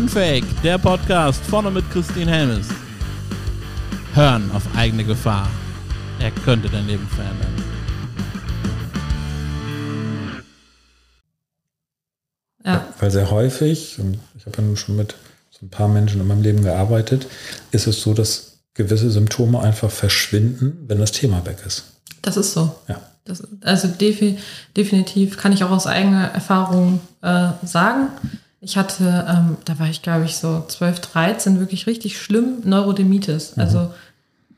Unfake, der Podcast vorne mit Christine Helmes. Hören auf eigene Gefahr. Er könnte dein Leben verändern. Ja. Weil sehr häufig, und ich habe ja nun schon mit so ein paar Menschen in meinem Leben gearbeitet, ist es so, dass gewisse Symptome einfach verschwinden, wenn das Thema weg ist. Das ist so. Ja. Das, also defi definitiv kann ich auch aus eigener Erfahrung äh, sagen. Ich hatte, ähm, da war ich glaube ich so 12, 13, wirklich richtig schlimm Neurodermitis. Mhm. Also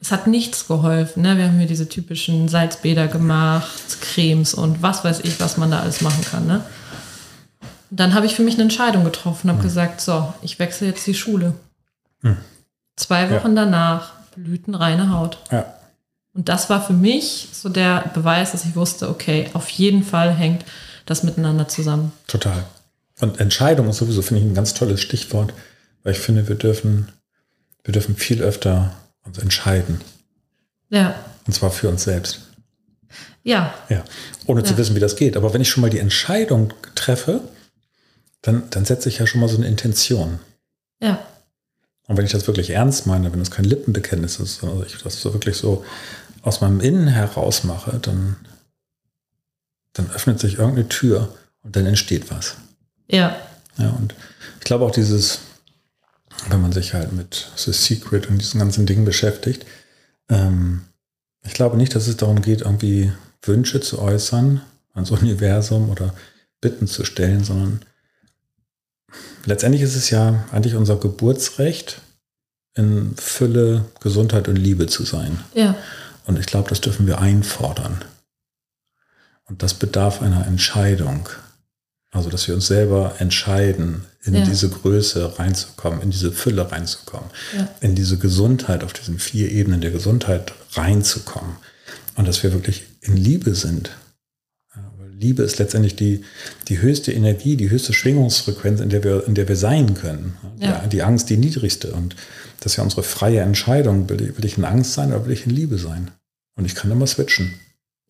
es hat nichts geholfen. Ne? Wir haben hier diese typischen Salzbäder gemacht, Cremes und was weiß ich, was man da alles machen kann. Ne? Dann habe ich für mich eine Entscheidung getroffen, habe mhm. gesagt, so, ich wechsle jetzt die Schule. Mhm. Zwei Wochen ja. danach blütenreine Haut. Ja. Und das war für mich so der Beweis, dass ich wusste, okay, auf jeden Fall hängt das miteinander zusammen. Total. Und Entscheidung ist sowieso, finde ich, ein ganz tolles Stichwort, weil ich finde, wir dürfen, wir dürfen viel öfter uns entscheiden. Ja. Und zwar für uns selbst. Ja. Ja. Ohne ja. zu wissen, wie das geht. Aber wenn ich schon mal die Entscheidung treffe, dann, dann setze ich ja schon mal so eine Intention. Ja. Und wenn ich das wirklich ernst meine, wenn das kein Lippenbekenntnis ist, sondern ich das so wirklich so aus meinem Innen heraus mache, dann, dann öffnet sich irgendeine Tür und dann entsteht was. Ja. Ja, und ich glaube auch dieses, wenn man sich halt mit The Secret und diesen ganzen Dingen beschäftigt, ähm, ich glaube nicht, dass es darum geht, irgendwie Wünsche zu äußern ans Universum oder Bitten zu stellen, sondern letztendlich ist es ja eigentlich unser Geburtsrecht, in Fülle, Gesundheit und Liebe zu sein. Ja. Und ich glaube, das dürfen wir einfordern. Und das bedarf einer Entscheidung. Also, dass wir uns selber entscheiden, in ja. diese Größe reinzukommen, in diese Fülle reinzukommen, ja. in diese Gesundheit, auf diesen vier Ebenen der Gesundheit reinzukommen. Und dass wir wirklich in Liebe sind. Liebe ist letztendlich die, die höchste Energie, die höchste Schwingungsfrequenz, in der wir, in der wir sein können. Ja. Die, Angst die niedrigste. Und das ist ja unsere freie Entscheidung. Will ich, will ich in Angst sein oder will ich in Liebe sein? Und ich kann immer switchen.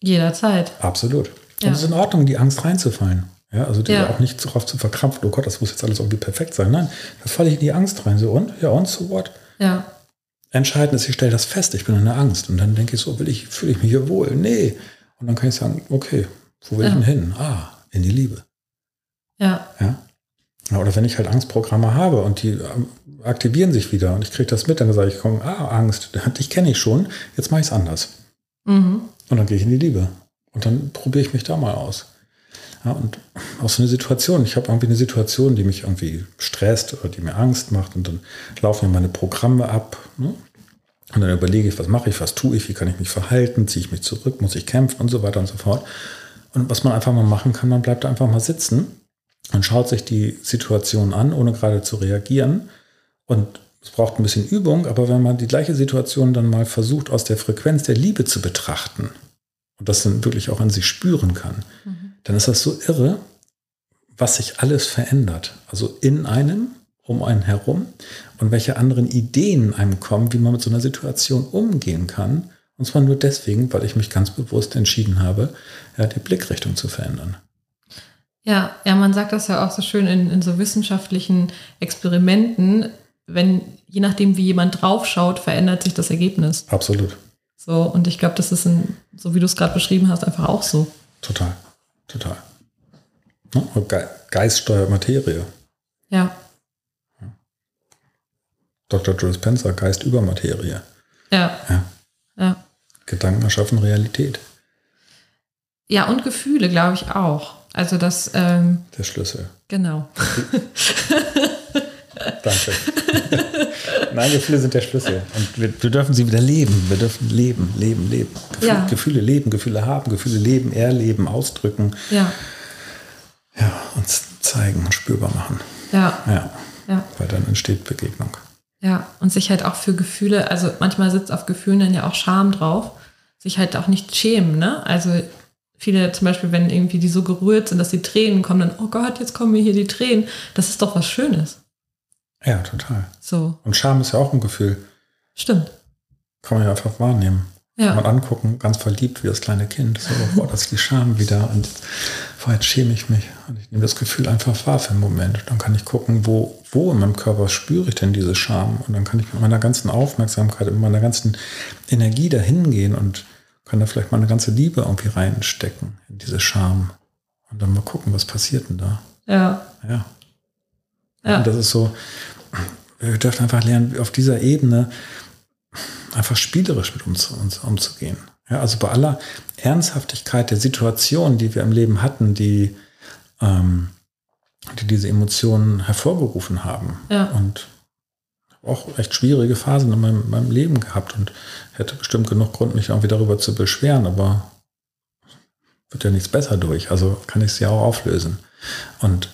Jederzeit. Absolut. Und es ist in Ordnung, die Angst reinzufallen. Ja, also ja. auch nicht darauf zu verkrampfen, oh Gott, das muss jetzt alles irgendwie perfekt sein. Nein, da falle ich in die Angst rein. So, und? Ja, und so what? Ja. Entscheidend ist, ich stelle das fest, ich bin in der Angst. Und dann denke ich so, will ich, fühle ich mich hier wohl? Nee. Und dann kann ich sagen, okay, wo will ja. ich denn hin? Ah, in die Liebe. Ja. ja. Oder wenn ich halt Angstprogramme habe und die ähm, aktivieren sich wieder und ich kriege das mit, dann sage ich, komm, ah, Angst, dich kenne ich schon, jetzt mache ich es anders. Mhm. Und dann gehe ich in die Liebe. Und dann probiere ich mich da mal aus. Ja, und auch so eine Situation, ich habe irgendwie eine Situation, die mich irgendwie stresst oder die mir Angst macht und dann laufen mir meine Programme ab. Ne? Und dann überlege ich, was mache ich, was tue ich, wie kann ich mich verhalten, ziehe ich mich zurück, muss ich kämpfen und so weiter und so fort. Und was man einfach mal machen kann, man bleibt einfach mal sitzen und schaut sich die Situation an, ohne gerade zu reagieren. Und es braucht ein bisschen Übung, aber wenn man die gleiche Situation dann mal versucht, aus der Frequenz der Liebe zu betrachten und das dann wirklich auch an sich spüren kann, mhm. dann ist das so irre, was sich alles verändert. Also in einem, um einen herum und welche anderen Ideen einem kommen, wie man mit so einer Situation umgehen kann und zwar nur deswegen, weil ich mich ganz bewusst entschieden habe, ja, die Blickrichtung zu verändern. Ja, ja, man sagt das ja auch so schön in, in so wissenschaftlichen Experimenten, wenn je nachdem, wie jemand draufschaut, verändert sich das Ergebnis. Absolut. So, und ich glaube, das ist, ein, so wie du es gerade beschrieben hast, einfach auch so. Total, total. Geist steuert Materie. Ja. Dr. Joe Spencer, Geist über Materie. Ja. ja. Ja. Gedanken erschaffen Realität. Ja, und Gefühle, glaube ich auch. Also das. Ähm, der Schlüssel. Genau. Danke. Nein, Gefühle sind der Schlüssel. Und wir, wir, dürfen sie wieder leben. Wir dürfen leben, leben, leben. Gefühle, ja. Gefühle leben, Gefühle haben, Gefühle leben, erleben, ausdrücken. Ja. Zeigen und spürbar machen. Ja. Ja. ja. Weil dann entsteht Begegnung. Ja, und sich halt auch für Gefühle, also manchmal sitzt auf Gefühlen dann ja auch Scham drauf, sich halt auch nicht schämen, ne? Also viele zum Beispiel, wenn irgendwie die so gerührt sind, dass die Tränen kommen, dann, oh Gott, jetzt kommen mir hier die Tränen. Das ist doch was Schönes. Ja, total. So. Und Scham ist ja auch ein Gefühl. Stimmt. Kann man ja einfach wahrnehmen. Ja. Mal angucken, ganz verliebt wie das kleine Kind. So, boah, das ist die Scham wieder. Und jetzt schäme ich mich. Und ich nehme das Gefühl einfach wahr für einen Moment. Dann kann ich gucken, wo, wo in meinem Körper spüre ich denn diese Scham. Und dann kann ich mit meiner ganzen Aufmerksamkeit, mit meiner ganzen Energie dahin gehen und kann da vielleicht mal eine ganze Liebe irgendwie reinstecken in diese Scham. Und dann mal gucken, was passiert denn da. Ja. Ja. Ja. Und das ist so, wir dürfen einfach lernen, auf dieser Ebene einfach spielerisch mit uns, uns umzugehen. Ja, also bei aller Ernsthaftigkeit der Situation, die wir im Leben hatten, die, ähm, die diese Emotionen hervorgerufen haben. Ja. Und auch echt schwierige Phasen in meinem, meinem Leben gehabt und hätte bestimmt genug Grund, mich irgendwie darüber zu beschweren, aber wird ja nichts besser durch. Also kann ich es ja auch auflösen. Und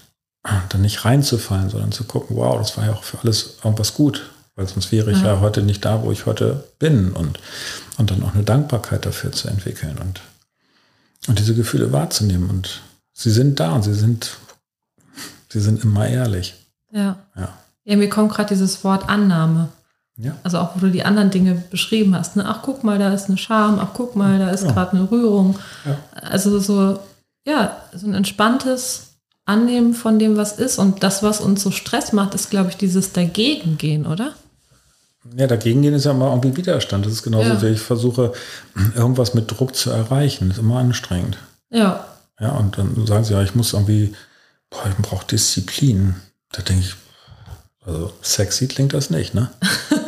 dann nicht reinzufallen, sondern zu gucken, wow, das war ja auch für alles irgendwas gut, weil sonst wäre ich ja, Ja. heute nicht da, wo ich heute bin und, und dann auch eine Dankbarkeit dafür zu entwickeln und, und diese Gefühle wahrzunehmen und sie sind da und sie sind, sie sind immer ehrlich. Ja. Ja. Ja, mir kommt gerade dieses Wort Annahme. Ja. Also auch, wo du die anderen Dinge beschrieben hast. Ne? Ach, guck mal, da ist eine Scham. Ach, guck mal, da ist Ja. gerade eine Rührung. Also so, ja, so ein entspanntes Annehmen von dem, was ist. Und das, was uns so Stress macht, ist, glaube ich, dieses Dagegengehen, oder? Ja, dagegen gehen ist ja immer irgendwie Widerstand. Das ist genauso, Ja. wie ich versuche, irgendwas mit Druck zu erreichen. Das ist immer anstrengend. Ja. Ja, und dann sagen sie, ja, ich muss irgendwie, boah, ich brauche Disziplin. Da denke ich, also sexy klingt das nicht, ne?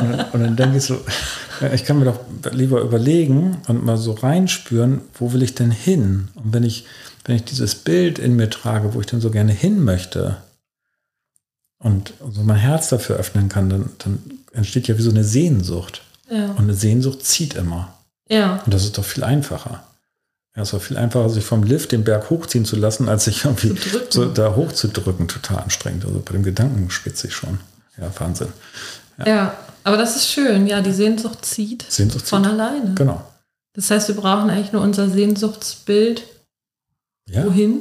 und, dann, und dann denke ich so, ich kann mir doch lieber überlegen und mal so reinspüren, wo will ich denn hin? Und wenn ich, wenn ich dieses Bild in mir trage, wo ich denn so gerne hin möchte und so mein Herz dafür öffnen kann, dann, dann entsteht ja wie so eine Sehnsucht. Ja. Und eine Sehnsucht zieht immer. Ja. Und das ist doch viel einfacher. Ja, es war viel einfacher, sich vom Lift den Berg hochziehen zu lassen, als sich irgendwie so da hochzudrücken. Total anstrengend. Also bei dem Gedanken spitze ich schon. Ja, Wahnsinn. Ja. Aber das ist schön. Ja, die Sehnsucht zieht Sehnsucht von zieht. alleine. Genau. Das heißt, wir brauchen eigentlich nur unser Sehnsuchtsbild. Ja, Wohin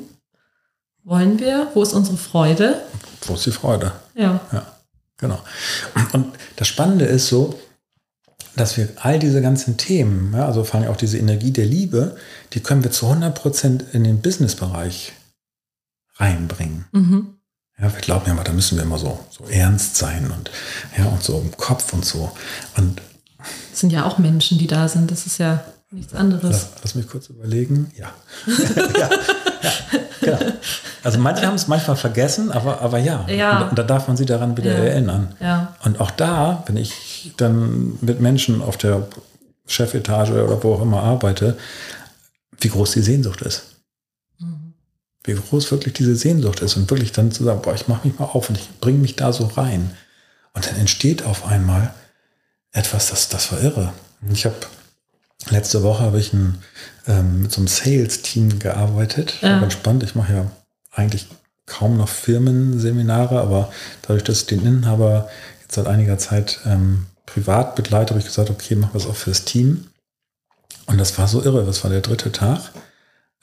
wollen wir? Wo ist unsere Freude? wo ist die Freude? Ja. Ja, genau. Und das Spannende ist so, dass wir all diese ganzen Themen, ja, also vor allem auch diese Energie der Liebe, die können wir zu 100% in den Businessbereich reinbringen. Mhm. Ja, wir glauben ja mal, da müssen wir immer so, so ernst sein und, ja, und so im Kopf und so. Und Das sind ja auch Menschen, die da sind. Das ist ja nichts anderes. lass, lass mich kurz überlegen. Ja. ja, ja, genau. Also manche haben es manchmal vergessen, aber, aber ja. Ja. Und da darf man sie daran wieder Ja. erinnern. Ja. Und auch da, wenn ich dann mit Menschen auf der Chefetage oder wo auch immer arbeite, wie groß die Sehnsucht ist. Mhm. Wie groß wirklich diese Sehnsucht ist und wirklich dann zu sagen, boah, ich mache mich mal auf und ich bringe mich da so rein. Und dann entsteht auf einmal etwas, das, das war irre. Ich habe letzte Woche habe ich ein, ähm, mit so einem Sales-Team gearbeitet. Ja. Ganz spannend. Ich mache ja eigentlich kaum noch Firmenseminare, aber dadurch, dass ich den Inhaber jetzt seit einiger Zeit ähm, privat begleite, habe ich gesagt, okay, machen wir es auch fürs Team. Und das war so irre. Das war der dritte Tag.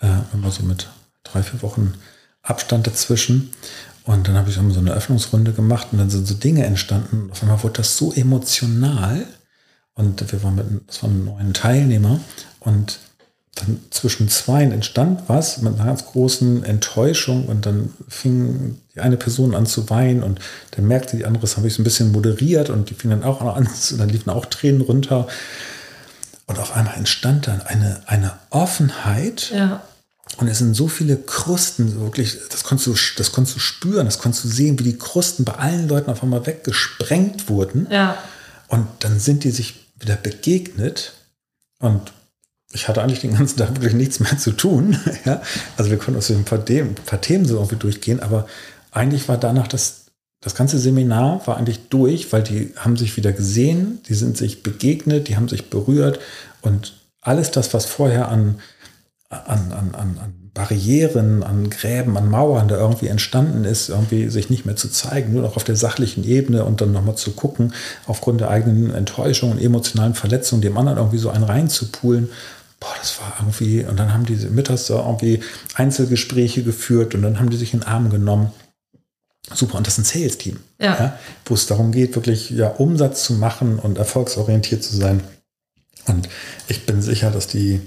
Äh, immer so mit drei, vier Wochen Abstand dazwischen. Und dann habe ich immer so eine Öffnungsrunde gemacht und dann sind so Dinge entstanden. Und auf einmal wurde das so emotional. Und wir waren mit, das waren neun Teilnehmer. Und dann zwischen zweien entstand was mit einer ganz großen Enttäuschung. Und dann fing die eine Person an zu weinen. Und dann merkte die andere, das habe ich so ein bisschen moderiert. Und die fing dann auch an, und dann liefen auch Tränen runter. Und auf einmal entstand dann eine, eine Offenheit. Ja. Und es sind so viele Krusten, wirklich, das konntest, du, das konntest du spüren, das konntest du sehen, wie die Krusten bei allen Leuten auf einmal weggesprengt wurden. Ja. Und dann sind die sich wieder begegnet. Und ich hatte eigentlich den ganzen Tag wirklich nichts mehr zu tun. ja? Also wir konnten aus ein paar, Themen, ein paar Themen so irgendwie durchgehen, aber eigentlich war danach das, das ganze Seminar war eigentlich durch, weil die haben sich wieder gesehen, die sind sich begegnet, die haben sich berührt und alles das, was vorher an, an, an, an, an Barrieren, an Gräben, an Mauern da irgendwie entstanden ist, irgendwie sich nicht mehr zu zeigen, nur noch auf der sachlichen Ebene und dann nochmal zu gucken, aufgrund der eigenen Enttäuschung und emotionalen Verletzungen dem anderen irgendwie so einen reinzupulen. Boah, das war irgendwie, und dann haben die mittags da irgendwie Einzelgespräche geführt und dann haben die sich in den Arm genommen. Super, und das ist ein Sales-Team, Ja. wo es darum geht, wirklich ja, Umsatz zu machen und erfolgsorientiert zu sein. Und ich bin sicher, dass die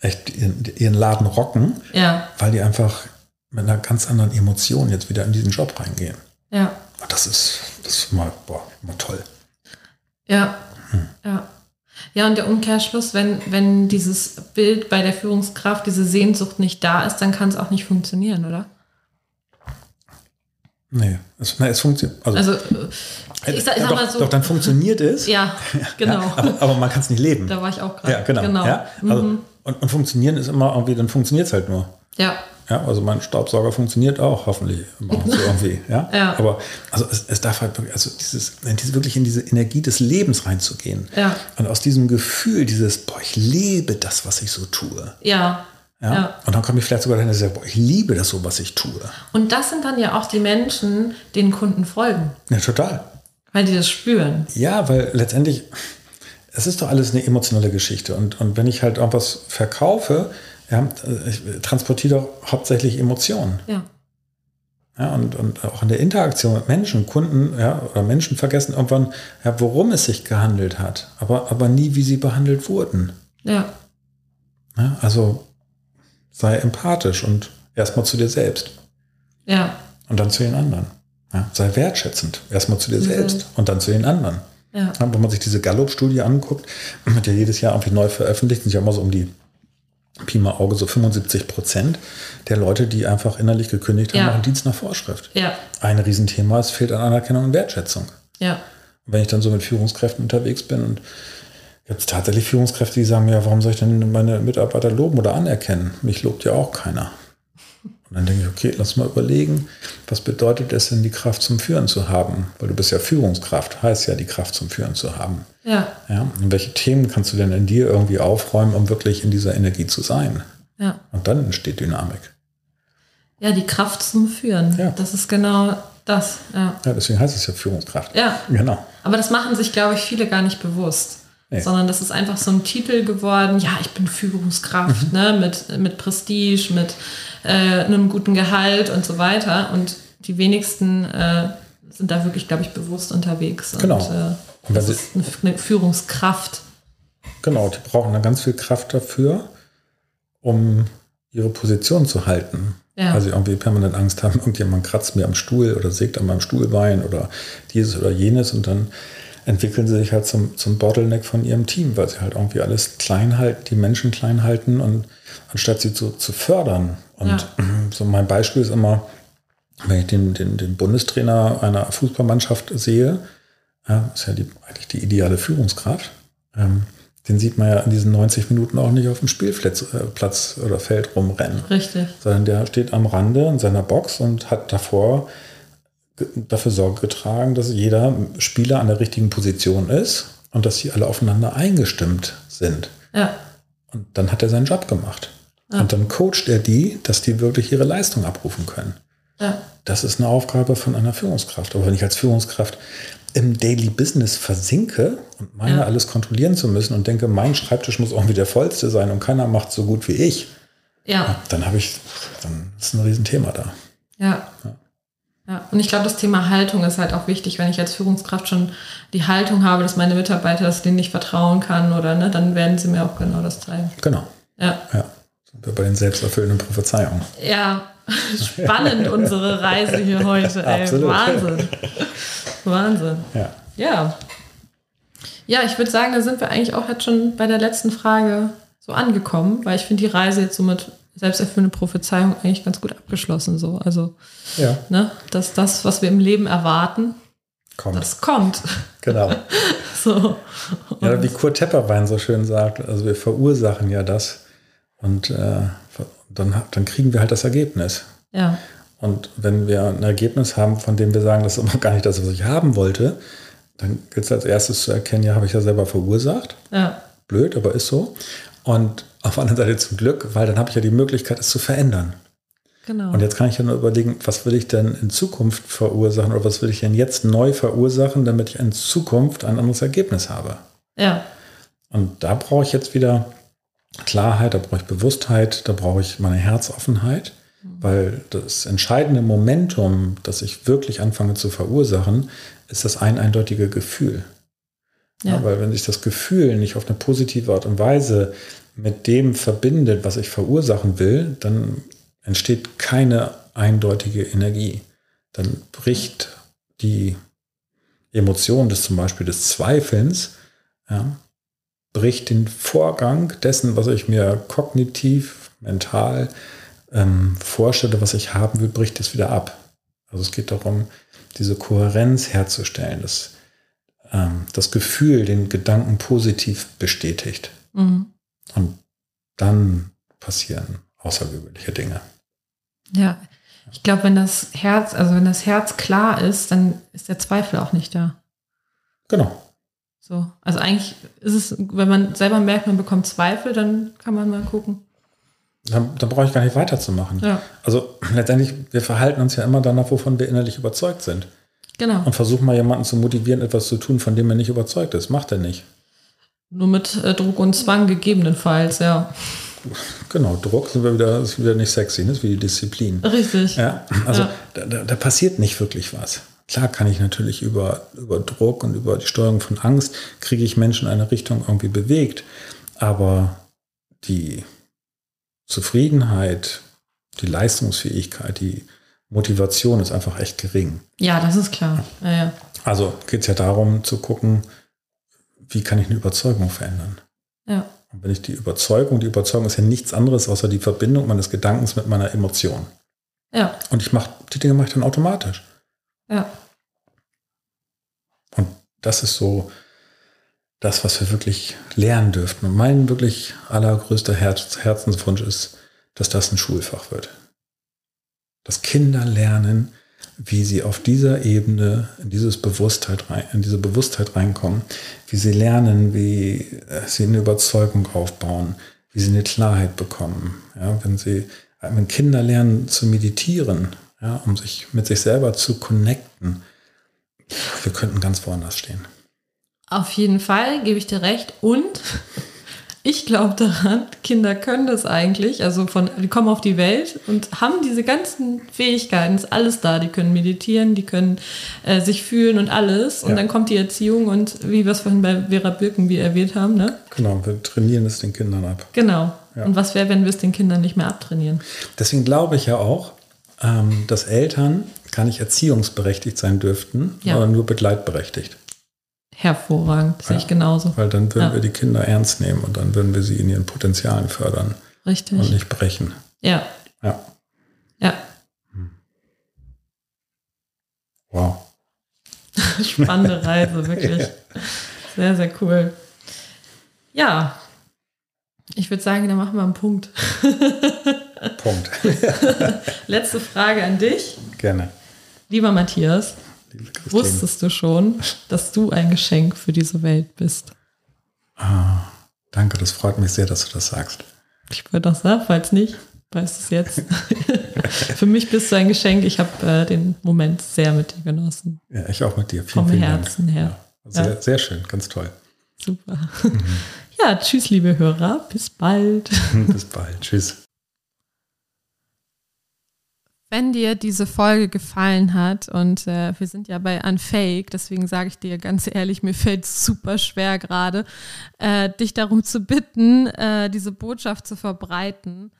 echt ihren, ihren Laden rocken, Ja, weil die einfach mit einer ganz anderen Emotion jetzt wieder in diesen Job reingehen. ja, Und das ist, das ist mal, boah, mal toll. ja, ja. Ja, und der Umkehrschluss, wenn, wenn dieses Bild bei der Führungskraft, diese Sehnsucht nicht da ist, dann kann es auch nicht funktionieren, oder? Nee, es, na, es funktioniert. Also, Also, äh, ich sag, ich ja, sag doch, mal so. doch, dann funktioniert es. ja, genau. Ja, aber, aber man kann es nicht leben. da war ich auch gerade. Ja, genau. Ja, also, und, und funktionieren ist immer irgendwie, dann funktioniert es halt nur. ja, Ja, also mein Staubsauger funktioniert auch, hoffentlich. Immer so irgendwie, ja. Ja. Aber also es, es darf halt wirklich, also dieses, in diese, wirklich in diese Energie des Lebens reinzugehen. Ja. Und aus diesem Gefühl, dieses, boah, ich lebe das, was ich so tue. ja, Ja. Ja. Und dann komme ich vielleicht sogar dahin, dass ich sage, boah, ich liebe das so, was ich tue. Und das sind dann ja auch die Menschen, denen Kunden folgen, Ja, total. weil die das spüren. Ja, weil letztendlich, es ist doch alles eine emotionale Geschichte. Und, und wenn ich halt irgendwas verkaufe, ja, ich transportiere doch hauptsächlich Emotionen. Ja, Ja, und, und auch in der Interaktion mit Menschen, Kunden ja, oder Menschen vergessen irgendwann, ja, worum es sich gehandelt hat, aber, aber nie, wie sie behandelt wurden. ja, Ja, also sei empathisch und erstmal zu dir selbst ja, und dann zu den anderen. Ja, sei wertschätzend, erstmal zu dir Mhm. selbst und dann zu den anderen. Ja, wenn man sich diese Gallup-Studie anguckt, wird ja jedes Jahr irgendwie neu veröffentlicht, sind ja immer so um die Pi mal Auge so 75 Prozent der Leute, die einfach innerlich gekündigt haben, Ja. machen Dienst nach Vorschrift. ja, Ein Riesenthema, es fehlt an Anerkennung und Wertschätzung. ja, Und wenn ich dann so mit Führungskräften unterwegs bin und gibt es tatsächlich Führungskräfte, die sagen, ja, warum soll ich denn meine Mitarbeiter loben oder anerkennen? Mich lobt ja auch keiner. Und dann denke ich, okay, lass mal überlegen, was bedeutet es denn, die Kraft zum Führen zu haben? Weil du bist ja Führungskraft, heißt ja, die Kraft zum Führen zu haben. ja, Ja, und welche Themen kannst du denn in dir irgendwie aufräumen, um wirklich in dieser Energie zu sein? ja. Und dann entsteht Dynamik. Ja, die Kraft zum Führen. Ja. Das ist genau das. Ja. Ja, deswegen heißt es ja Führungskraft. ja. Genau. Aber das machen sich, glaube ich, viele gar nicht bewusst. Nee. Sondern das ist einfach so ein Titel geworden, ja, ich bin Führungskraft, ne, mit, mit Prestige, mit äh, einem guten Gehalt und so weiter. Und die wenigsten äh, sind da wirklich, glaube ich, bewusst unterwegs. Genau. Und, äh, Und das ist eine, Führungskraft. Genau, die brauchen dann ganz viel Kraft dafür, um ihre Position zu halten. Ja. Sie irgendwie permanent Angst haben, irgendjemand kratzt mir am Stuhl oder sägt an meinem Stuhlbein oder dieses oder jenes und dann entwickeln sie sich halt zum, zum Bottleneck von ihrem Team, weil sie halt irgendwie alles klein halten, die Menschen klein halten und anstatt sie zu, zu fördern. Und Ja. so mein Beispiel ist immer, wenn ich den, den, den Bundestrainer einer Fußballmannschaft sehe, ja, ist ja die, eigentlich die ideale Führungskraft. Ähm, den sieht man ja in diesen 90 Minuten auch nicht auf dem Spielplatz äh, Platz oder Feld rumrennen, Richtig. sondern der steht am Rande in seiner Box und hat davor dafür Sorge getragen, dass jeder Spieler an der richtigen Position ist und dass sie alle aufeinander eingestimmt sind. Ja, Und dann hat er seinen Job gemacht. Und dann coacht er die, dass die wirklich ihre Leistung abrufen können. ja, Das ist eine Aufgabe von einer Führungskraft. Aber wenn ich als Führungskraft im Daily Business versinke und meine Ja. alles kontrollieren zu müssen und denke, mein Schreibtisch muss irgendwie der vollste sein und keiner macht so gut wie ich, ja, dann habe ich, dann ist ein Riesenthema da. ja. Ja, und ich glaube, das Thema Haltung ist halt auch wichtig, wenn ich als Führungskraft schon die Haltung habe, dass meine Mitarbeiter, dass ich denen nicht vertrauen kann oder ne, dann werden sie mir auch genau das zeigen. Genau. Ja. Ja. Sind wir bei den selbsterfüllenden Prophezeiungen. Ja, spannend unsere Reise hier heute. Ey. Absolut. Wahnsinn. Wahnsinn. Ja. Ja. Ja, ich würde sagen, da sind wir eigentlich auch jetzt schon bei der letzten Frage so angekommen, weil ich finde die Reise jetzt so mit selbsterfüllende Prophezeiung eigentlich ganz gut abgeschlossen. So. Also, Ja. ne, dass das, was wir im Leben erwarten, Kommt. das kommt. Genau. So. Ja, wie Kurt Tepperwein so schön sagt, also wir verursachen ja das und äh, dann, dann kriegen wir halt das Ergebnis. Ja, Und wenn wir ein Ergebnis haben, von dem wir sagen, das ist aber gar nicht das, was ich haben wollte, dann gilt es als erstes zu erkennen, ja, habe ich ja selber verursacht. ja, Blöd, aber ist so. Und auf der anderen Seite zum Glück, weil dann habe ich ja die Möglichkeit, es zu verändern. genau. Und jetzt kann ich ja nur überlegen, was will ich denn in Zukunft verursachen oder was will ich denn jetzt neu verursachen, damit ich in Zukunft ein anderes Ergebnis habe. ja, Und da brauche ich jetzt wieder Klarheit, da brauche ich Bewusstheit, da brauche ich meine Herzoffenheit, weil das entscheidende Momentum, das ich wirklich anfange zu verursachen, ist das ein eindeutige Gefühl. Ja. ja. weil wenn sich das Gefühl nicht auf eine positive Art und Weise mit dem verbindet, was ich verursachen will, dann entsteht keine eindeutige Energie. Dann bricht die Emotion des zum Beispiel des Zweifelns, ja, bricht den Vorgang dessen, was ich mir kognitiv, mental ähm, vorstelle, was ich haben will, bricht es wieder ab. Also es geht darum, diese Kohärenz herzustellen, dass ähm, das Gefühl den Gedanken positiv bestätigt. Mhm. Und dann passieren außergewöhnliche Dinge. Ja, ich glaube, wenn das Herz, also wenn das Herz klar ist, dann ist der Zweifel auch nicht da. Genau. So, also eigentlich ist es, wenn man selber merkt, man bekommt Zweifel, dann kann man mal gucken. Dann, dann brauche ich gar nicht weiterzumachen. Ja. Also letztendlich, wir verhalten uns ja immer danach, wovon wir innerlich überzeugt sind. Genau. Und versuchen mal jemanden zu motivieren, etwas zu tun, von dem er nicht überzeugt ist. Macht er nicht. Nur mit äh, Druck und Zwang gegebenenfalls, ja. Genau, Druck sind wir wieder, ist wieder nicht sexy, das ist wie die Disziplin. Richtig. Ja, also ja. Da, da, da, passiert nicht wirklich was. Klar kann ich natürlich über, über Druck und über die Steuerung von Angst, kriege ich Menschen in eine Richtung irgendwie bewegt. Aber die Zufriedenheit, die Leistungsfähigkeit, die Motivation ist einfach echt gering. Ja, das ist klar. Ja, ja. Also geht es ja darum zu gucken, wie kann ich eine Überzeugung verändern. Ja. Und wenn ich die Überzeugung, die Überzeugung ist ja nichts anderes außer die Verbindung meines Gedankens mit meiner Emotion. Ja. Und ich mache, die Dinge mache ich dann automatisch. Ja. Und das ist so das, was wir wirklich lernen dürften. Und mein wirklich allergrößter Herz, Herzenswunsch ist, dass das ein Schulfach wird. Dass Kinder lernen, wie sie auf dieser Ebene in, dieses Bewusstheit rein, in diese Bewusstheit reinkommen, wie sie lernen, wie äh, sie eine Überzeugung aufbauen, wie sie eine Klarheit bekommen. Ja, wenn sie, wenn Kinder lernen zu meditieren, ja, um sich mit sich selber zu connecten, wir könnten ganz woanders stehen. Auf jeden Fall gebe ich dir recht. Und ich glaube daran, Kinder können das eigentlich. Also von, die kommen auf die Welt und haben diese ganzen Fähigkeiten, ist alles da. Die können meditieren, die können äh, sich fühlen und alles. Und ja. dann kommt die Erziehung und wie wir es vorhin bei Vera Birken wie erwähnt haben, ne? Genau, wir trainieren es den Kindern ab. Genau. Ja. Und was wäre, wenn wir es den Kindern nicht mehr abtrainieren? Deswegen glaube ich ja auch, ähm, dass Eltern gar nicht erziehungsberechtigt sein dürften, ja. sondern nur begleitberechtigt. Hervorragend, sehe ja, ich genauso. Weil dann würden ja. wir die Kinder ernst nehmen und dann würden wir sie in ihren Potenzialen fördern. Richtig. Und nicht brechen. Ja. Ja. Ja. Wow. Spannende Reise, wirklich. Sehr, sehr cool. Ja. Ich würde sagen, dann machen wir einen Punkt. Punkt. Letzte Frage an dich. Gerne. Lieber Matthias, Wusstest du schon, dass du ein Geschenk für diese Welt bist? Ah, danke, das freut mich sehr, dass du das sagst. Ich wollte auch sagen, falls nicht, weißt du es jetzt. für mich bist du ein Geschenk. Ich habe äh, den Moment sehr mit dir genossen. Ja, ich auch mit dir. Vielen, Vom vielen Herzen Dank. her. Ja, sehr, ja. sehr schön, ganz toll. Super. Mhm. Ja, tschüss, liebe Hörer. Bis bald. Bis bald. Tschüss. Wenn dir diese Folge gefallen hat, und äh, wir sind ja bei Unfake, deswegen sage ich dir ganz ehrlich, mir fällt es super schwer gerade, äh, dich darum zu bitten, äh, diese Botschaft zu verbreiten.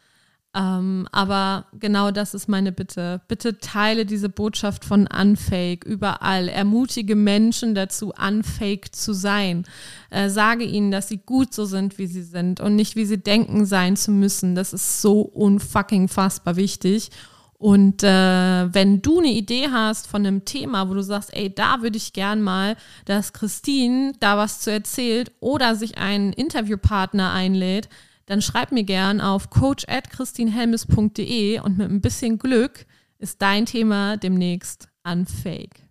Ähm, aber genau das ist meine Bitte. Bitte teile diese Botschaft von Unfake überall. Ermutige Menschen dazu, Unfake zu sein. Äh, sage ihnen, dass sie gut so sind, wie sie sind und nicht, wie sie denken sein zu müssen. Das ist so unfucking fassbar wichtig. Und äh, wenn du eine Idee hast von einem Thema, wo du sagst, ey, da würde ich gern mal, dass Christine da was zu erzählt oder sich einen Interviewpartner einlädt, dann schreib mir gern auf coach at christinhelmes.de und mit ein bisschen Glück ist dein Thema demnächst unfake.